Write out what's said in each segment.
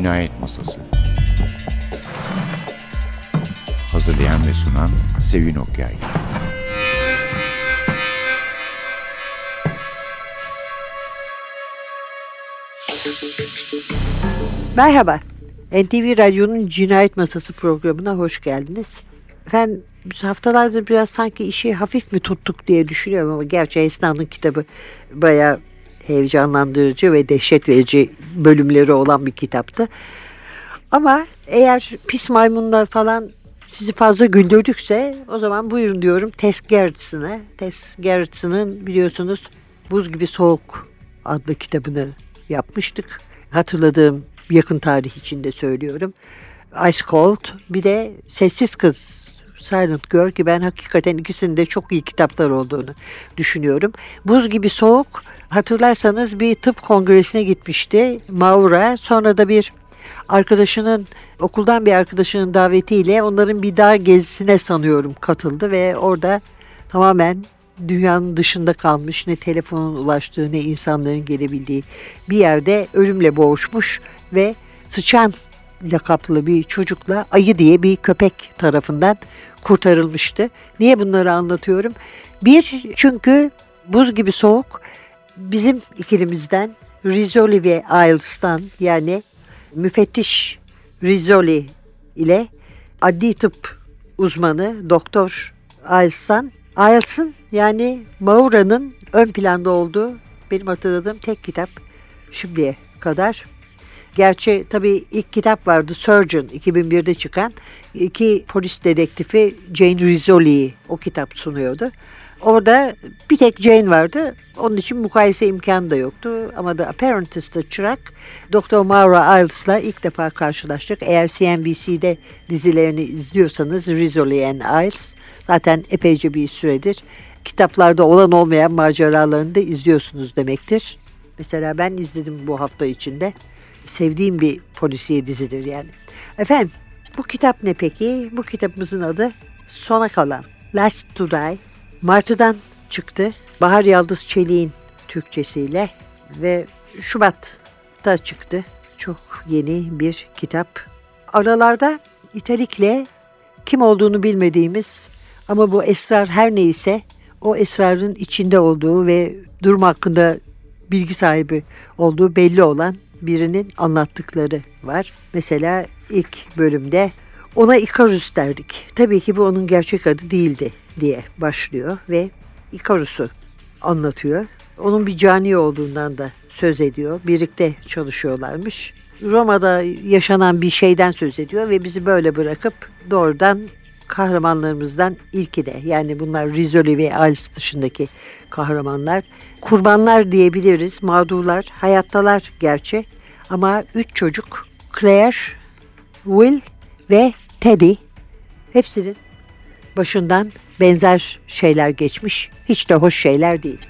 Cinayet Masası. Hazırlayan ve sunan Sevin Okyay. Merhaba, NTV Radyo'nun Cinayet Masası programına hoş geldiniz. Efendim biz haftalardır biraz sanki işi hafif mi tuttuk diye düşünüyorum ama gerçi Esna'nın kitabı bayağı heyecanlandırıcı ve dehşet verici bölümleri olan bir kitaptı. Ama eğer pis maymunlar falan sizi fazla güldürdükse o zaman buyurun diyorum Tess Gerritson'a. Tess Gerritson'ın biliyorsunuz Buz Gibi Soğuk adlı kitabını yapmıştık. Hatırladığım yakın tarih içinde söylüyorum. Ice Cold bir de Sessiz Kız Silent Girl ki ben hakikaten ikisinde çok iyi kitaplar olduğunu düşünüyorum. Buz gibi soğuk hatırlarsanız bir tıp kongresine gitmişti Maura. Sonra da bir arkadaşının okuldan bir arkadaşının davetiyle onların bir dağ gezisine sanıyorum katıldı ve orada tamamen dünyanın dışında kalmış ne telefonun ulaştığı ne insanların gelebildiği bir yerde ölümle boğuşmuş ve sıçan lakaplı bir çocukla ayı diye bir köpek tarafından kurtarılmıştı. Niye bunları anlatıyorum? Bir, çünkü buz gibi soğuk bizim ikilimizden Rizzoli ve Iles'tan yani müfettiş Rizzoli ile adli tıp uzmanı Doktor Iles'tan Iles'ın yani Maura'nın ön planda olduğu benim hatırladığım tek kitap şimdiye kadar. Gerçi tabii ilk kitap vardı Surgeon 2001'de çıkan. iki polis dedektifi Jane Rizzoli'yi o kitap sunuyordu. Orada bir tek Jane vardı. Onun için mukayese imkanı da yoktu. Ama The Apprentice'da çırak Dr. Maura Iles'la ilk defa karşılaştık. Eğer CNBC'de dizilerini izliyorsanız Rizzoli and Iles zaten epeyce bir süredir kitaplarda olan olmayan maceralarını da izliyorsunuz demektir. Mesela ben izledim bu hafta içinde. Sevdiğim bir polisiye dizidir yani. Efendim bu kitap ne peki? Bu kitabımızın adı Sona Kalan. Last to Die. Martı'dan çıktı. Bahar Yaldız Çelik'in Türkçesiyle ve Şubat'ta çıktı. Çok yeni bir kitap. Aralarda italikle kim olduğunu bilmediğimiz ama bu esrar her neyse o esrarın içinde olduğu ve durum hakkında bilgi sahibi olduğu belli olan birinin anlattıkları var. Mesela ilk bölümde ona Ikarus derdik. Tabii ki bu onun gerçek adı değildi diye başlıyor ve Ikarus'u anlatıyor. Onun bir cani olduğundan da söz ediyor. Birlikte çalışıyorlarmış. Roma'da yaşanan bir şeyden söz ediyor ve bizi böyle bırakıp doğrudan kahramanlarımızdan ilkine yani bunlar Rizzoli ve Alice dışındaki kahramanlar. Kurbanlar diyebiliriz. Mağdurlar. Hayattalar gerçi. Ama üç çocuk Claire, Will ve Teddy. Hepsinin başından benzer şeyler geçmiş. Hiç de hoş şeyler değil.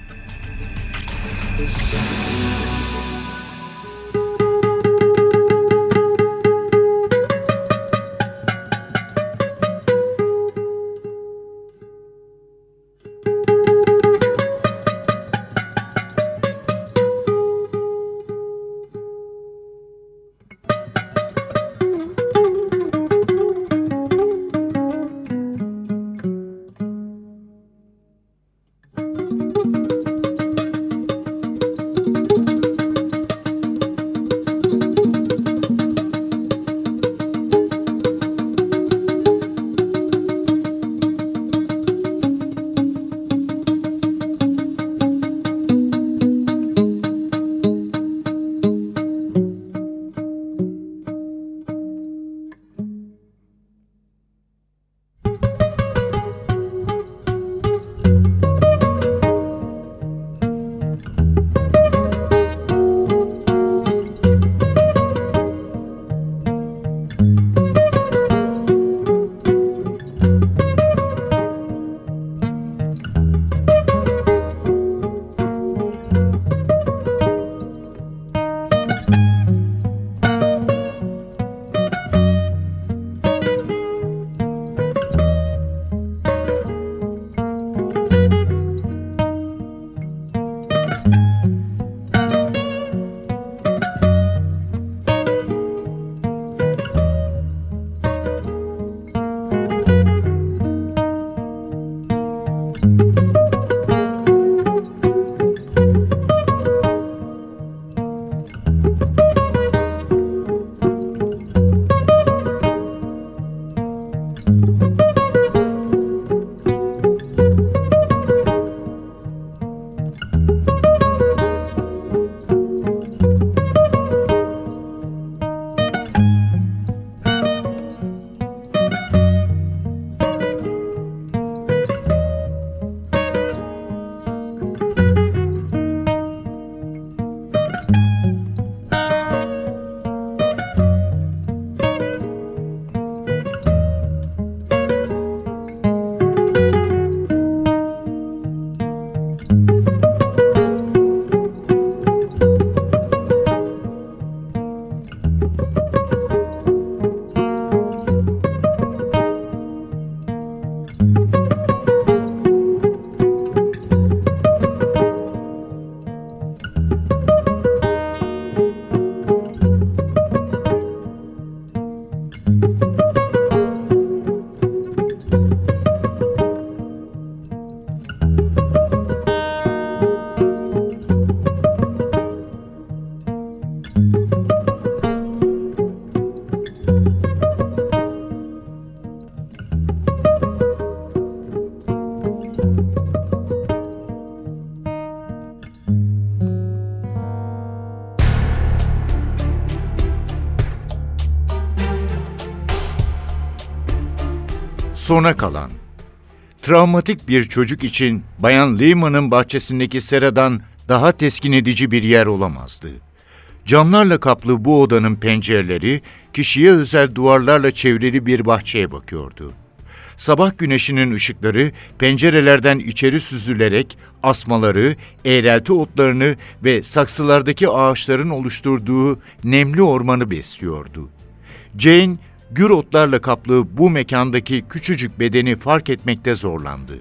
Sona kalan. Travmatik bir çocuk için Bayan Lehman'ın bahçesindeki seradan daha teskin edici bir yer olamazdı. Camlarla kaplı bu odanın pencereleri kişiye özel duvarlarla çevrili bir bahçeye bakıyordu. Sabah güneşinin ışıkları pencerelerden içeri süzülerek asmaları, eğrelti otlarını ve saksılardaki ağaçların oluşturduğu nemli ormanı besliyordu. Jane, gür otlarla kaplı bu mekandaki küçücük bedeni fark etmekte zorlandı.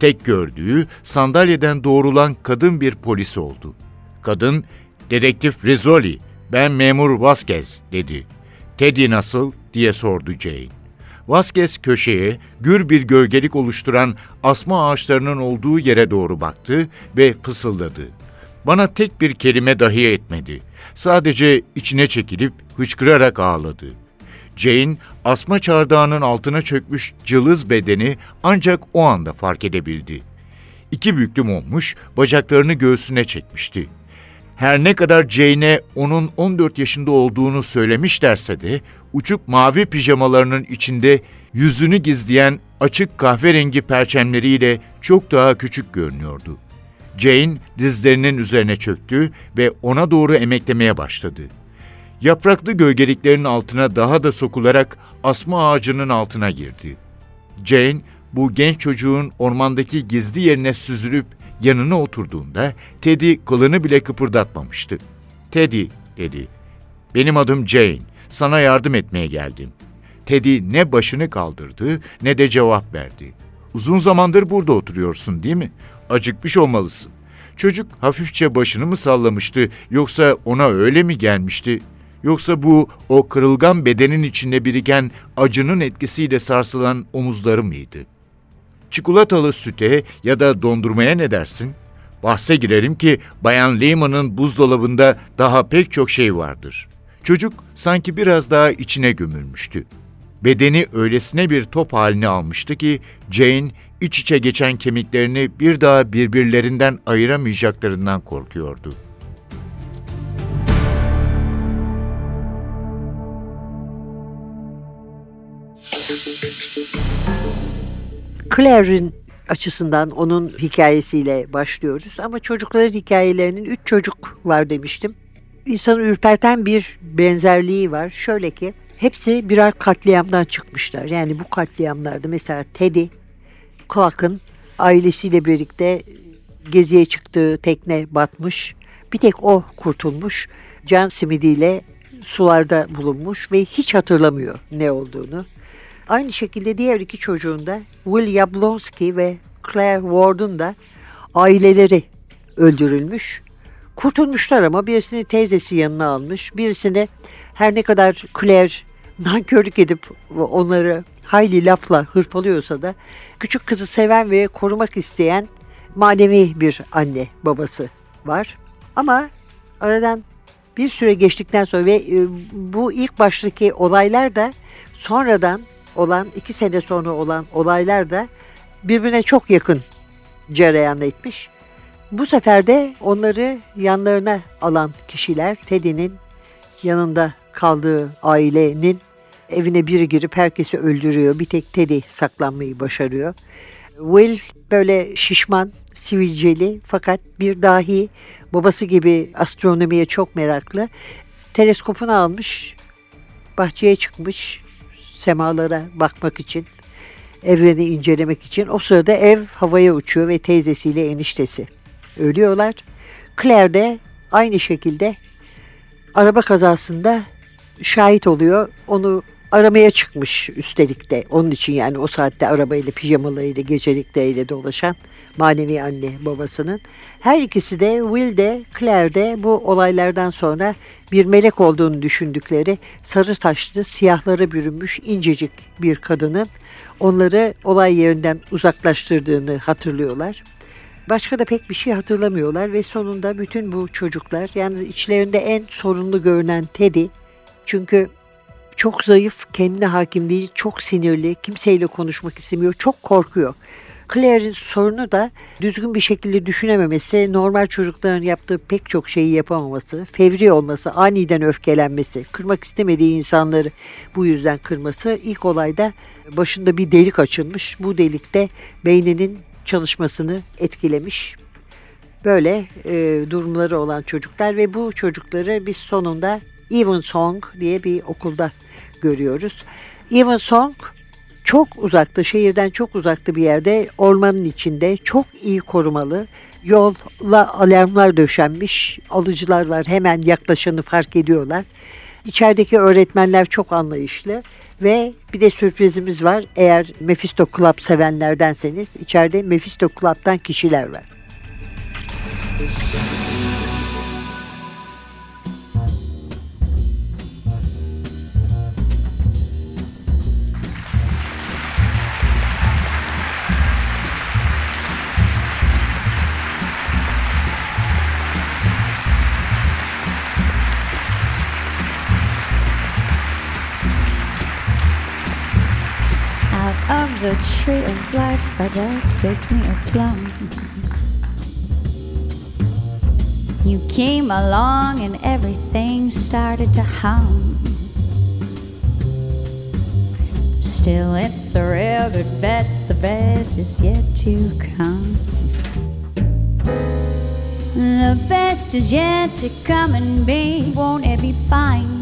Tek gördüğü sandalyeden doğrulan kadın bir polis oldu. Kadın, Dedektif Rizzoli, ben memur Vasquez dedi. Teddy nasıl diye sordu Jane. Vasquez köşeye, gür bir gölgelik oluşturan asma ağaçlarının olduğu yere doğru baktı ve fısıldadı. Bana tek bir kelime dahi etmedi. Sadece içine çekilip hıçkırarak ağladı. Jane, asma çardağının altına çökmüş cılız bedeni ancak o anda fark edebildi. İki büklüm olmuş, bacaklarını göğsüne çekmişti. Her ne kadar Jane'e onun 14 yaşında olduğunu söylemişlerse de uçuk mavi pijamalarının içinde yüzünü gizleyen açık kahverengi perçemleriyle çok daha küçük görünüyordu. Jane dizlerinin üzerine çöktü ve ona doğru emeklemeye başladı. Yapraklı gölgeliklerin altına daha da sokularak asma ağacının altına girdi. Jane bu genç çocuğun ormandaki gizli yerine süzülüp yanına oturduğunda Teddy kılını bile kıpırdatmamıştı. Teddy dedi. Benim adım Jane. Sana yardım etmeye geldim. Teddy ne başını kaldırdı ne de cevap verdi. Uzun zamandır burada oturuyorsun değil mi? Acıkmış olmalısın. Çocuk hafifçe başını mı sallamıştı yoksa ona öyle mi gelmişti? Yoksa bu o kırılgan bedenin içinde biriken acının etkisiyle sarsılan omuzları mıydı? Çikolatalı süte ya da dondurmaya ne dersin? Bahse girerim ki Bayan Lehman'ın buzdolabında daha pek çok şey vardır. Çocuk sanki biraz daha içine gömülmüştü. Bedeni öylesine bir top halini almıştı ki Jane iç içe geçen kemiklerini bir daha birbirlerinden ayıramayacaklarından korkuyordu. Claire'in açısından onun hikayesiyle başlıyoruz. Ama çocukların hikayelerinin üç çocuk var demiştim. İnsanı ürperten bir benzerliği var. Şöyle ki hepsi birer katliamdan çıkmışlar. Yani bu katliamlarda mesela Teddy, Clark'ın ailesiyle birlikte geziye çıktığı tekne batmış. Bir tek o kurtulmuş. Can simidiyle sularda bulunmuş ve hiç hatırlamıyor ne olduğunu. Aynı şekilde diğer iki çocuğun da Will Yablonsky ve Claire Ward'un da aileleri öldürülmüş. Kurtulmuşlar ama birisini teyzesi yanına almış. Birisini her ne kadar Claire nankörlük edip onları hayli lafla hırpalıyorsa da küçük kızı seven ve korumak isteyen manevi bir anne babası var. Ama aradan bir süre geçtikten sonra ve e, bu ilk baştaki olaylar da sonradan olan iki sene sonra olan olaylar da birbirine çok yakın cereyan etmiş. Bu sefer de onları yanlarına alan kişiler Teddy'nin yanında kaldığı ailenin evine biri girip herkesi öldürüyor. Bir tek Teddy saklanmayı başarıyor. Will böyle şişman, sivilceli fakat bir dahi babası gibi astronomiye çok meraklı. Teleskopunu almış, bahçeye çıkmış, semalara bakmak için, evreni incelemek için. O sırada ev havaya uçuyor ve teyzesiyle eniştesi ölüyorlar. Claire de aynı şekilde araba kazasında şahit oluyor. Onu aramaya çıkmış üstelik de. Onun için yani o saatte arabayla, pijamalarıyla, gecelikleriyle dolaşan manevi anne babasının. Her ikisi de Will de Claire de bu olaylardan sonra bir melek olduğunu düşündükleri sarı taşlı, siyahlara bürünmüş incecik bir kadının onları olay yerinden uzaklaştırdığını hatırlıyorlar. Başka da pek bir şey hatırlamıyorlar ve sonunda bütün bu çocuklar yani içlerinde en sorunlu görünen Teddy çünkü çok zayıf, kendine hakim değil, çok sinirli, kimseyle konuşmak istemiyor, çok korkuyor. Claire'in sorunu da düzgün bir şekilde düşünememesi, normal çocukların yaptığı pek çok şeyi yapamaması, fevri olması, aniden öfkelenmesi, kırmak istemediği insanları bu yüzden kırması. İlk olayda başında bir delik açılmış. Bu delikte beyninin çalışmasını etkilemiş. Böyle e, durumları olan çocuklar ve bu çocukları biz sonunda Even Song diye bir okulda görüyoruz. Even Song çok uzakta, şehirden çok uzakta bir yerde, ormanın içinde çok iyi korumalı. Yolla alarmlar döşenmiş, alıcılar var hemen yaklaşanı fark ediyorlar. İçerideki öğretmenler çok anlayışlı ve bir de sürprizimiz var. Eğer Mephisto Club sevenlerdenseniz içeride Mephisto Club'dan kişiler var. The tree of life, I just picked me a plum. You came along and everything started to hum. Still, it's a real good bet, the best is yet to come. The best is yet to come and be, won't it be fine?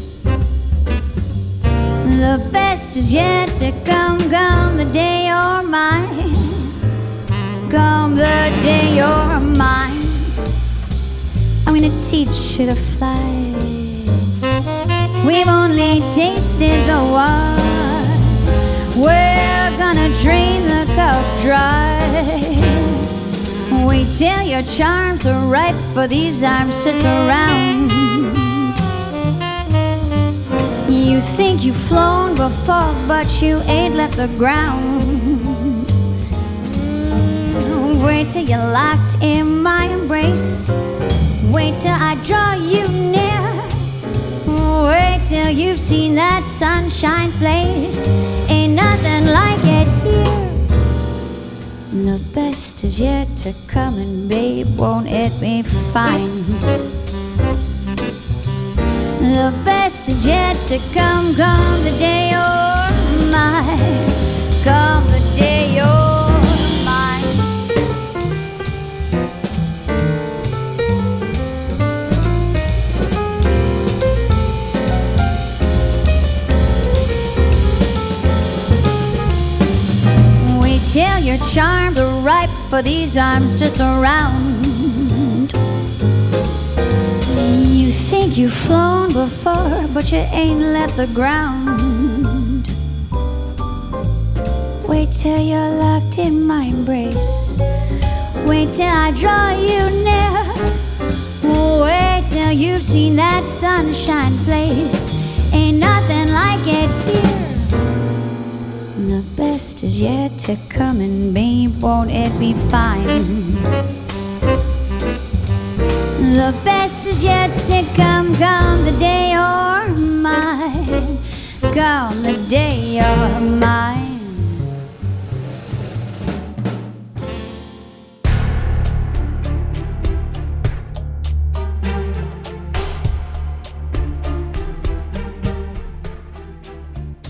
The best is yet to come, come the day you're mine. Come the day you're mine. I'm gonna teach you to fly. We've only tasted the wine. We're gonna drain the cup dry. Wait till your charms are ripe for these arms to surround. You think you've flown before, but you ain't left the ground. Mm, Wait till you're locked in my embrace. Wait till I draw you near. Wait till you've seen that sunshine place. Ain't nothing like it here. The best is yet to come, and babe, won't it be fine? The best is yet to come, come the day you're mine. Come the day you're mine. Wait till your charms are ripe for these arms to surround. You've flown before, but you ain't left the ground. Wait till you're locked in my embrace. Wait till I draw you near. Wait till you've seen that sunshine place. Ain't nothing like it here. The best is yet to come, and babe, won't it be fine? The best is yet to come, come the day you're mine. Come the day you're mine.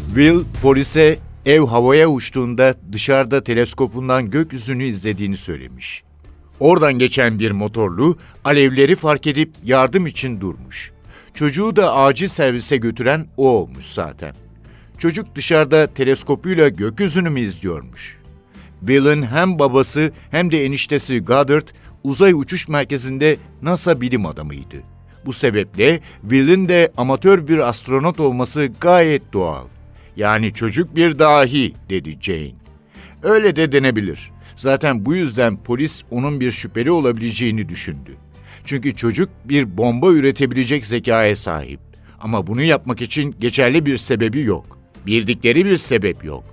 Will polise ev havaya uçtuğunda dışarıda teleskopundan gökyüzünü izlediğini söylemiş. Oradan geçen bir motorlu alevleri fark edip yardım için durmuş. Çocuğu da acil servise götüren o olmuş zaten. Çocuk dışarıda teleskopuyla gökyüzünü mü izliyormuş? Will'in hem babası hem de eniştesi Goddard uzay uçuş merkezinde NASA bilim adamıydı. Bu sebeple Will'in de amatör bir astronot olması gayet doğal. Yani çocuk bir dahi dedi Jane. Öyle de denebilir. Zaten bu yüzden polis onun bir şüpheli olabileceğini düşündü. Çünkü çocuk bir bomba üretebilecek zekaya sahip. Ama bunu yapmak için geçerli bir sebebi yok. Bildikleri bir sebep yok.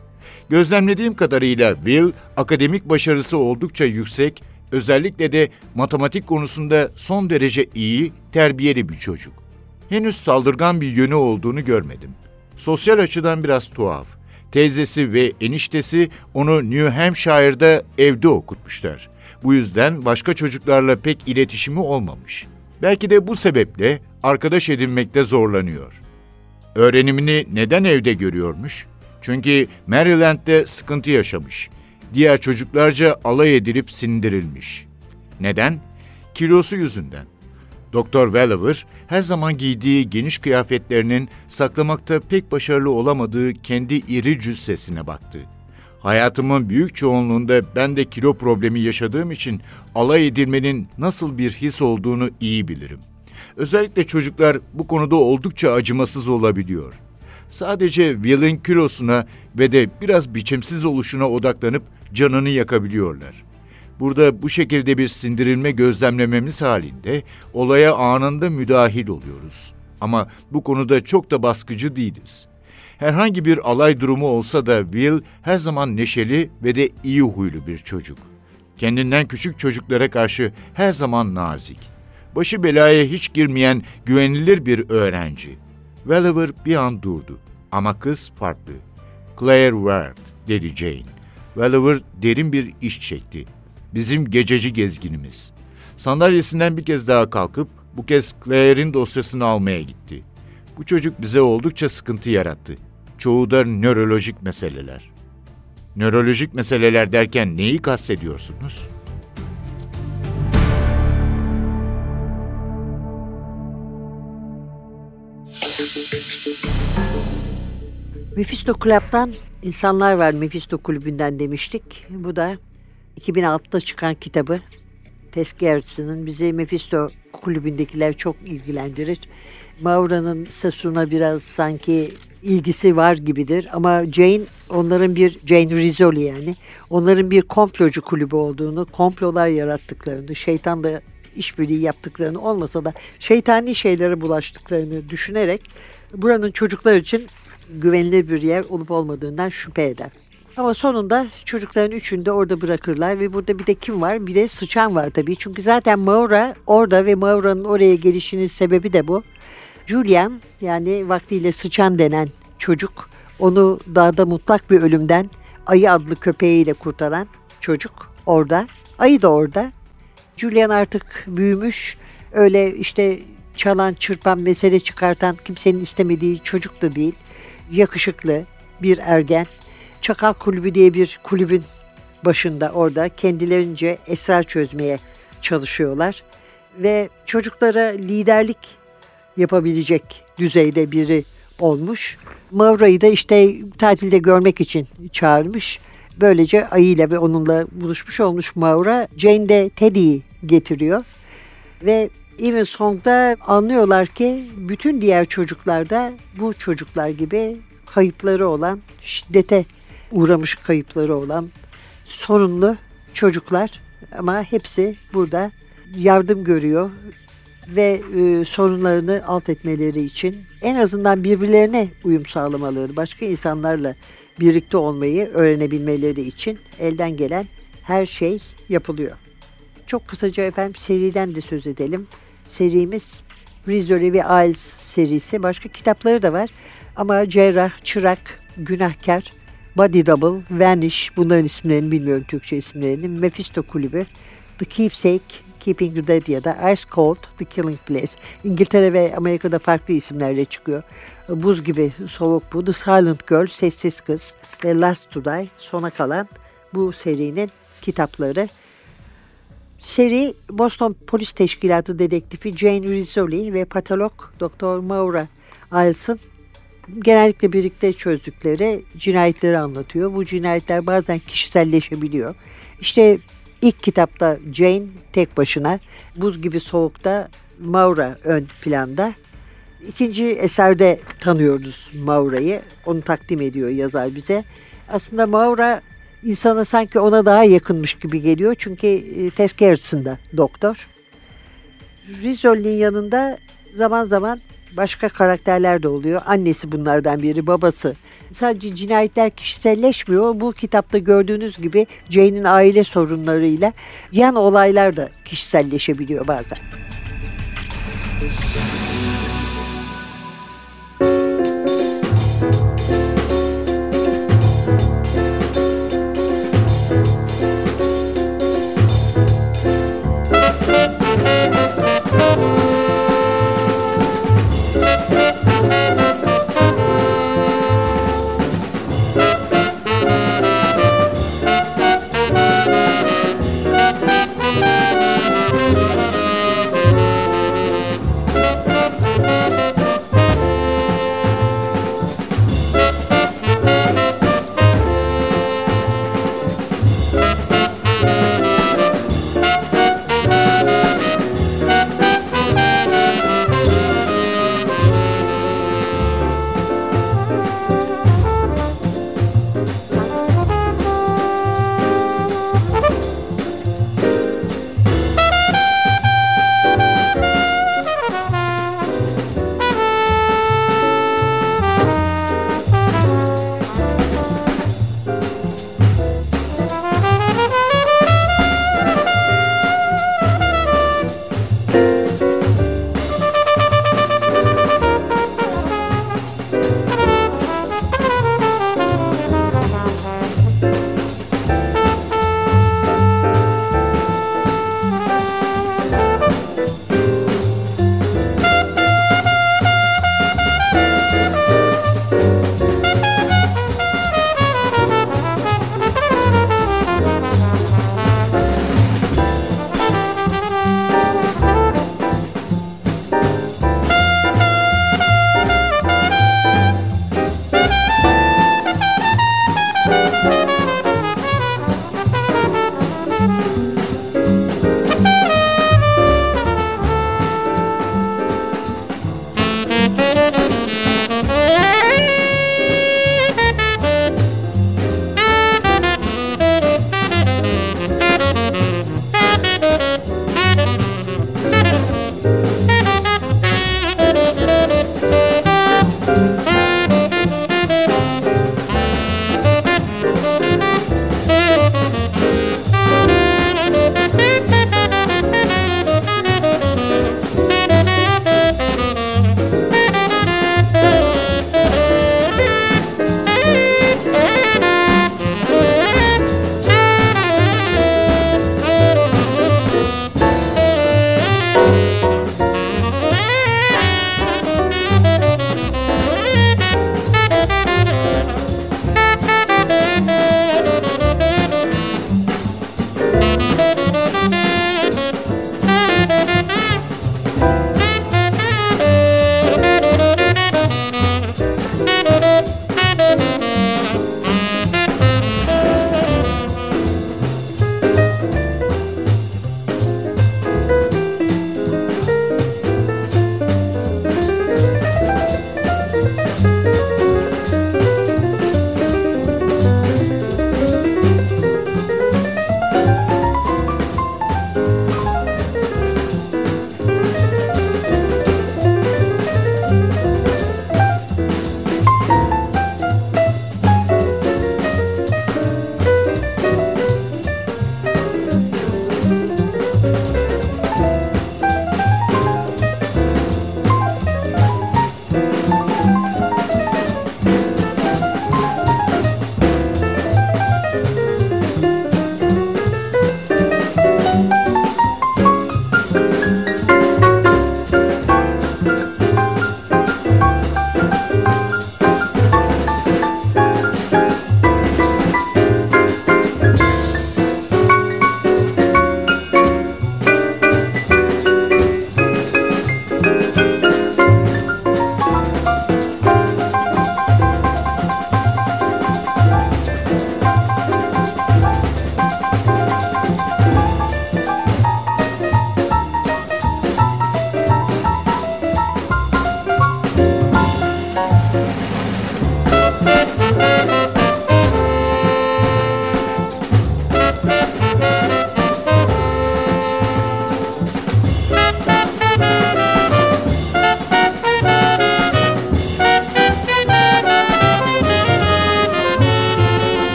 Gözlemlediğim kadarıyla Will akademik başarısı oldukça yüksek, özellikle de matematik konusunda son derece iyi, terbiyeli bir çocuk. Henüz saldırgan bir yönü olduğunu görmedim. Sosyal açıdan biraz tuhaf. Teyzesi ve eniştesi onu New Hampshire'da evde okutmuşlar. Bu yüzden başka çocuklarla pek iletişimi olmamış. Belki de bu sebeple arkadaş edinmekte zorlanıyor. Öğrenimini neden evde görüyormuş? Çünkü Maryland'de sıkıntı yaşamış. Diğer çocuklarca alay edilip sindirilmiş. Neden? Kilosu yüzünden. Doktor Welliver her zaman giydiği geniş kıyafetlerinin saklamakta pek başarılı olamadığı kendi iri cüssesine baktı. Hayatımın büyük çoğunluğunda ben de kilo problemi yaşadığım için alay edilmenin nasıl bir his olduğunu iyi bilirim. Özellikle çocuklar bu konuda oldukça acımasız olabiliyor. Sadece Will'in kilosuna ve de biraz biçimsiz oluşuna odaklanıp canını yakabiliyorlar. Burada bu şekilde bir sindirilme gözlemlememiz halinde olaya anında müdahil oluyoruz. Ama bu konuda çok da baskıcı değiliz. Herhangi bir alay durumu olsa da Will her zaman neşeli ve de iyi huylu bir çocuk. Kendinden küçük çocuklara karşı her zaman nazik. Başı belaya hiç girmeyen güvenilir bir öğrenci. Welliver bir an durdu. Ama kız farklı. Claire Ward, dedi Jane. Welliver derin bir iş çekti. Bizim gececi gezginimiz. Sandalyesinden bir kez daha kalkıp bu kez Claire'in dosyasını almaya gitti. Bu çocuk bize oldukça sıkıntı yarattı. Çoğu da nörolojik meseleler. Nörolojik meseleler derken neyi kastediyorsunuz? Mephisto Club'dan insanlar var Mephisto Kulübü'nden demiştik. Bu da 2006'da çıkan kitabı Tess Gerritsen'ın bizi Mephisto Kulübü'ndekiler çok ilgilendirir. Maura'nın Sassoon'a biraz sanki ilgisi var gibidir ama Jane onların bir Jane Rizzoli yani onların bir komplocu kulübü olduğunu, komplolar yarattıklarını, şeytanla işbirliği yaptıklarını olmasa da şeytani şeylere bulaştıklarını düşünerek buranın çocuklar için güvenilir bir yer olup olmadığından şüphe eder. Ama sonunda çocukların üçünü de orada bırakırlar ve burada bir de kim var? Bir de sıçan var tabii. Çünkü zaten Maura orada ve Maura'nın oraya gelişinin sebebi de bu. Julian yani vaktiyle sıçan denen çocuk onu dağda mutlak bir ölümden ayı adlı köpeğiyle kurtaran çocuk orada. Ayı da orada. Julian artık büyümüş. Öyle işte çalan, çırpan, mesele çıkartan kimsenin istemediği çocuk da değil. Yakışıklı bir ergen. Çakal Kulübü diye bir kulübün başında orada kendilerince esrar çözmeye çalışıyorlar. Ve çocuklara liderlik yapabilecek düzeyde biri olmuş. Maura'yı da işte tatilde görmek için çağırmış. Böylece ayıyla ve onunla buluşmuş olmuş Maura. Jane de Teddy'yi getiriyor. Ve Even Song'da anlıyorlar ki bütün diğer çocuklarda bu çocuklar gibi kayıpları olan, şiddete uğramış kayıpları olan sorunlu çocuklar ama hepsi burada yardım görüyor ve e, sorunlarını alt etmeleri için en azından birbirlerine uyum sağlamaları, başka insanlarla birlikte olmayı öğrenebilmeleri için elden gelen her şey yapılıyor. Çok kısaca efendim seriden de söz edelim. Serimiz Rizzoli ve Ailes serisi. Başka kitapları da var. Ama Cerrah, Çırak, Günahkar, Body Double, Vanish bunların isimlerini bilmiyorum Türkçe isimlerini. Mephisto Kulübü, The Keepsake, Keeping the Dead ya da Ice Cold, The Killing Place. İngiltere ve Amerika'da farklı isimlerle çıkıyor. Buz gibi soğuk bu. The Silent Girl, Sessiz Kız ve Last to Die, sona kalan bu serinin kitapları. Seri Boston Polis Teşkilatı dedektifi Jane Rizzoli ve patolog Dr. Maura Ailes'ın genellikle birlikte çözdükleri cinayetleri anlatıyor. Bu cinayetler bazen kişiselleşebiliyor. İşte ilk kitapta Jane tek başına, buz gibi soğukta Maura ön planda. İkinci eserde tanıyoruz Maura'yı. Onu takdim ediyor yazar bize. Aslında Maura insana sanki ona daha yakınmış gibi geliyor. Çünkü e, da doktor. Rizzoli'nin yanında zaman zaman Başka karakterler de oluyor. Annesi bunlardan biri, babası. Sadece cinayetler kişiselleşmiyor. Bu kitapta gördüğünüz gibi Jane'in aile sorunlarıyla yan olaylar da kişiselleşebiliyor bazen. Müzik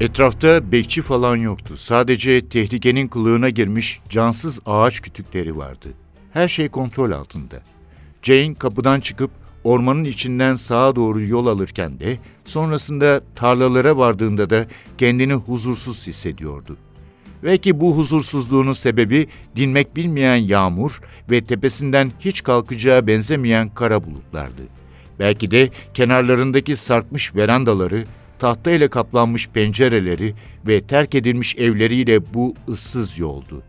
Etrafta bekçi falan yoktu. Sadece tehlikenin kılığına girmiş cansız ağaç kütükleri vardı. Her şey kontrol altında. Jane kapıdan çıkıp ormanın içinden sağa doğru yol alırken de sonrasında tarlalara vardığında da kendini huzursuz hissediyordu. Belki bu huzursuzluğunun sebebi dinmek bilmeyen yağmur ve tepesinden hiç kalkacağı benzemeyen kara bulutlardı. Belki de kenarlarındaki sarkmış verandaları, tahta ile kaplanmış pencereleri ve terk edilmiş evleriyle bu ıssız yoldu.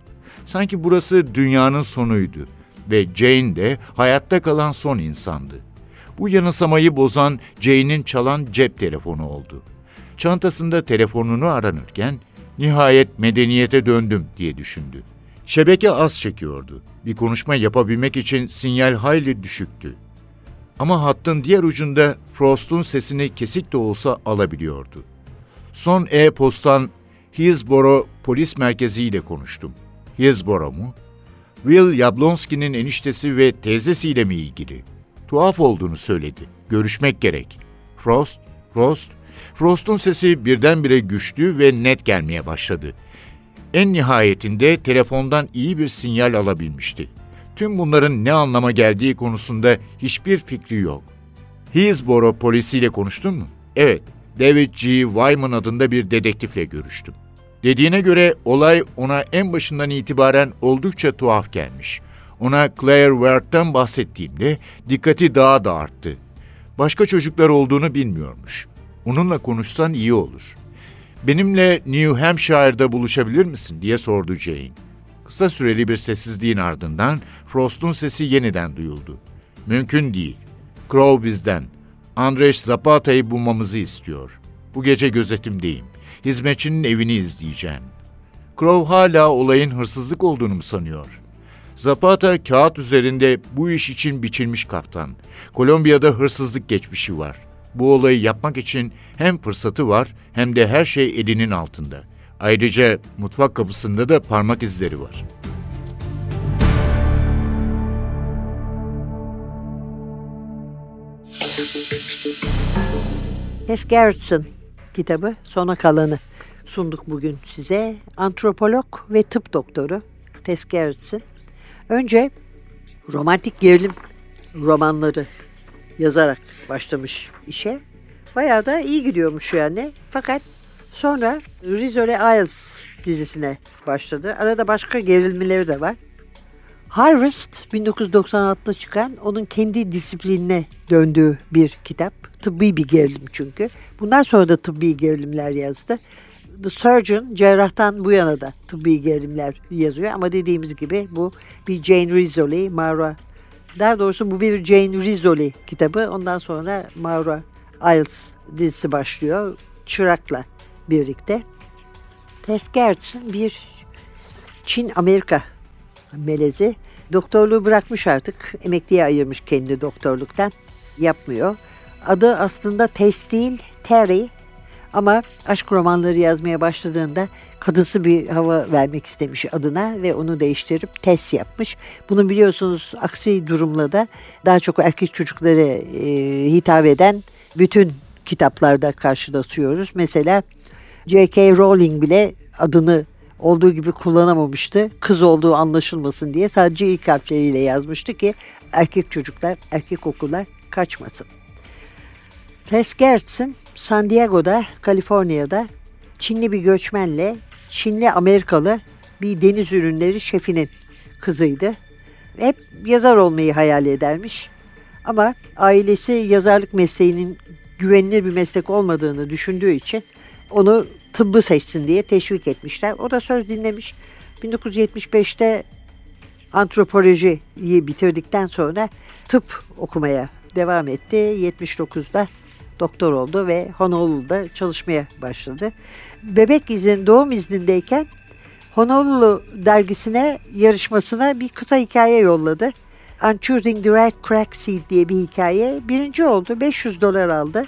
Sanki burası dünyanın sonuydu ve Jane de hayatta kalan son insandı. Bu yanılsamayı bozan Jane'in çalan cep telefonu oldu. Çantasında telefonunu aranırken nihayet medeniyete döndüm diye düşündü. Şebeke az çekiyordu. Bir konuşma yapabilmek için sinyal hayli düşüktü. Ama hattın diğer ucunda Frost'un sesini kesik de olsa alabiliyordu. Son e-postan Hillsboro polis merkeziyle konuştum. Hillsboro mu? Will Yablonski'nin eniştesi ve teyzesiyle mi ilgili? Tuhaf olduğunu söyledi. Görüşmek gerek. Frost, Frost. Frost'un sesi birdenbire güçlü ve net gelmeye başladı. En nihayetinde telefondan iyi bir sinyal alabilmişti. Tüm bunların ne anlama geldiği konusunda hiçbir fikri yok. Hillsboro polisiyle konuştun mu? Evet, David G. Wyman adında bir dedektifle görüştüm. Dediğine göre olay ona en başından itibaren oldukça tuhaf gelmiş. Ona Claire Wert'ten bahsettiğimde dikkati daha da arttı. Başka çocuklar olduğunu bilmiyormuş. Onunla konuşsan iyi olur. Benimle New Hampshire'da buluşabilir misin diye sordu Jane. Kısa süreli bir sessizliğin ardından Frost'un sesi yeniden duyuldu. Mümkün değil. Crow bizden. Andres Zapata'yı bulmamızı istiyor. Bu gece gözetimdeyim. Hizmetçinin evini izleyeceğim. Crow hala olayın hırsızlık olduğunu mu sanıyor? Zapata kağıt üzerinde bu iş için biçilmiş kaptan. Kolombiya'da hırsızlık geçmişi var. Bu olayı yapmak için hem fırsatı var hem de her şey elinin altında. Ayrıca mutfak kapısında da parmak izleri var. Tess Gerritsen kitabı Sona Kalanı sunduk bugün size. Antropolog ve tıp doktoru Tess Gerritsen. Önce romantik gerilim romanları yazarak başlamış işe. Bayağı da iyi gidiyormuş yani. Fakat sonra Rizole Isles dizisine başladı. Arada başka gerilimleri de var. Harvest 1996'da çıkan onun kendi disiplinine döndüğü bir kitap. Tıbbi bir gerilim çünkü. Bundan sonra da tıbbi gerilimler yazdı. The Surgeon cerrahtan bu yana da tıbbi gerilimler yazıyor ama dediğimiz gibi bu bir Jane Rizzoli, Maura daha doğrusu bu bir Jane Rizzoli kitabı. Ondan sonra Maura Isles dizisi başlıyor. Çırak'la birlikte. Tess Gertz'in bir Çin-Amerika melezi. Doktorluğu bırakmış artık. Emekliye ayırmış kendi doktorluktan. Yapmıyor. Adı aslında Tess değil, Terry. Ama aşk romanları yazmaya başladığında kadınsı bir hava vermek istemiş adına ve onu değiştirip Tess yapmış. Bunu biliyorsunuz aksi durumla da daha çok erkek çocuklara e, hitap eden bütün kitaplarda karşılaşıyoruz. Mesela J.K. Rowling bile adını olduğu gibi kullanamamıştı. Kız olduğu anlaşılmasın diye sadece ilk harfleriyle yazmıştı ki erkek çocuklar, erkek okullar kaçmasın. Tess Gertz'in San Diego'da, Kaliforniya'da Çinli bir göçmenle Çinli Amerikalı bir deniz ürünleri şefinin kızıydı. Hep yazar olmayı hayal edermiş. Ama ailesi yazarlık mesleğinin güvenilir bir meslek olmadığını düşündüğü için onu tıbbı seçsin diye teşvik etmişler. O da söz dinlemiş. 1975'te antropolojiyi bitirdikten sonra tıp okumaya devam etti. 79'da doktor oldu ve Honolulu'da çalışmaya başladı. Bebek izin, doğum iznindeyken Honolulu dergisine yarışmasına bir kısa hikaye yolladı. I'm Choosing the Right Crack Seed diye bir hikaye. Birinci oldu. 500 dolar aldı.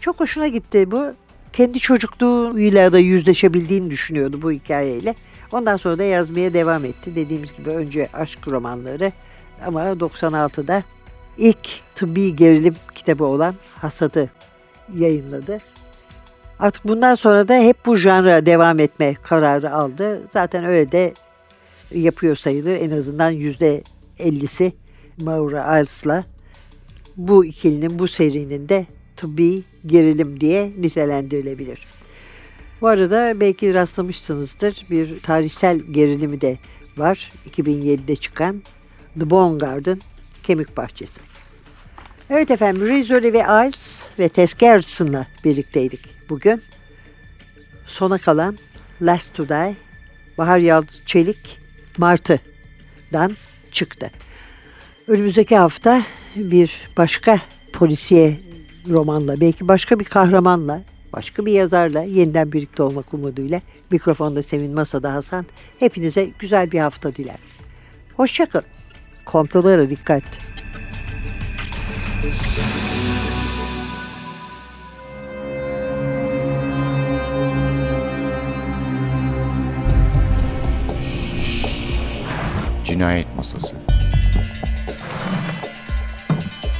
Çok hoşuna gitti bu. Kendi çocukluğuyla da yüzleşebildiğini düşünüyordu bu hikayeyle. Ondan sonra da yazmaya devam etti. Dediğimiz gibi önce aşk romanları ama 96'da ilk tıbbi gerilim kitabı olan Hasad'ı yayınladı. Artık bundan sonra da hep bu janra devam etme kararı aldı. Zaten öyle de yapıyor sayılır. En azından yüzde 50'si Maura Iles'la bu ikilinin, bu serinin de tıbbi gerilim diye nitelendirilebilir. Bu arada belki rastlamışsınızdır bir tarihsel gerilimi de var. 2007'de çıkan The Bone Garden, Kemik Bahçesi. Evet efendim Rizzoli ve Iles ve Tess birlikteydik bugün. Sona kalan Last to Die, Bahar Yaldız Çelik, Martı'dan çıktı. Önümüzdeki hafta bir başka polisiye romanla, belki başka bir kahramanla, başka bir yazarla yeniden birlikte olmak umuduyla mikrofonda Sevin Masada Hasan hepinize güzel bir hafta diler. Hoşçakalın. Komplolara dikkat. Cinayet Masası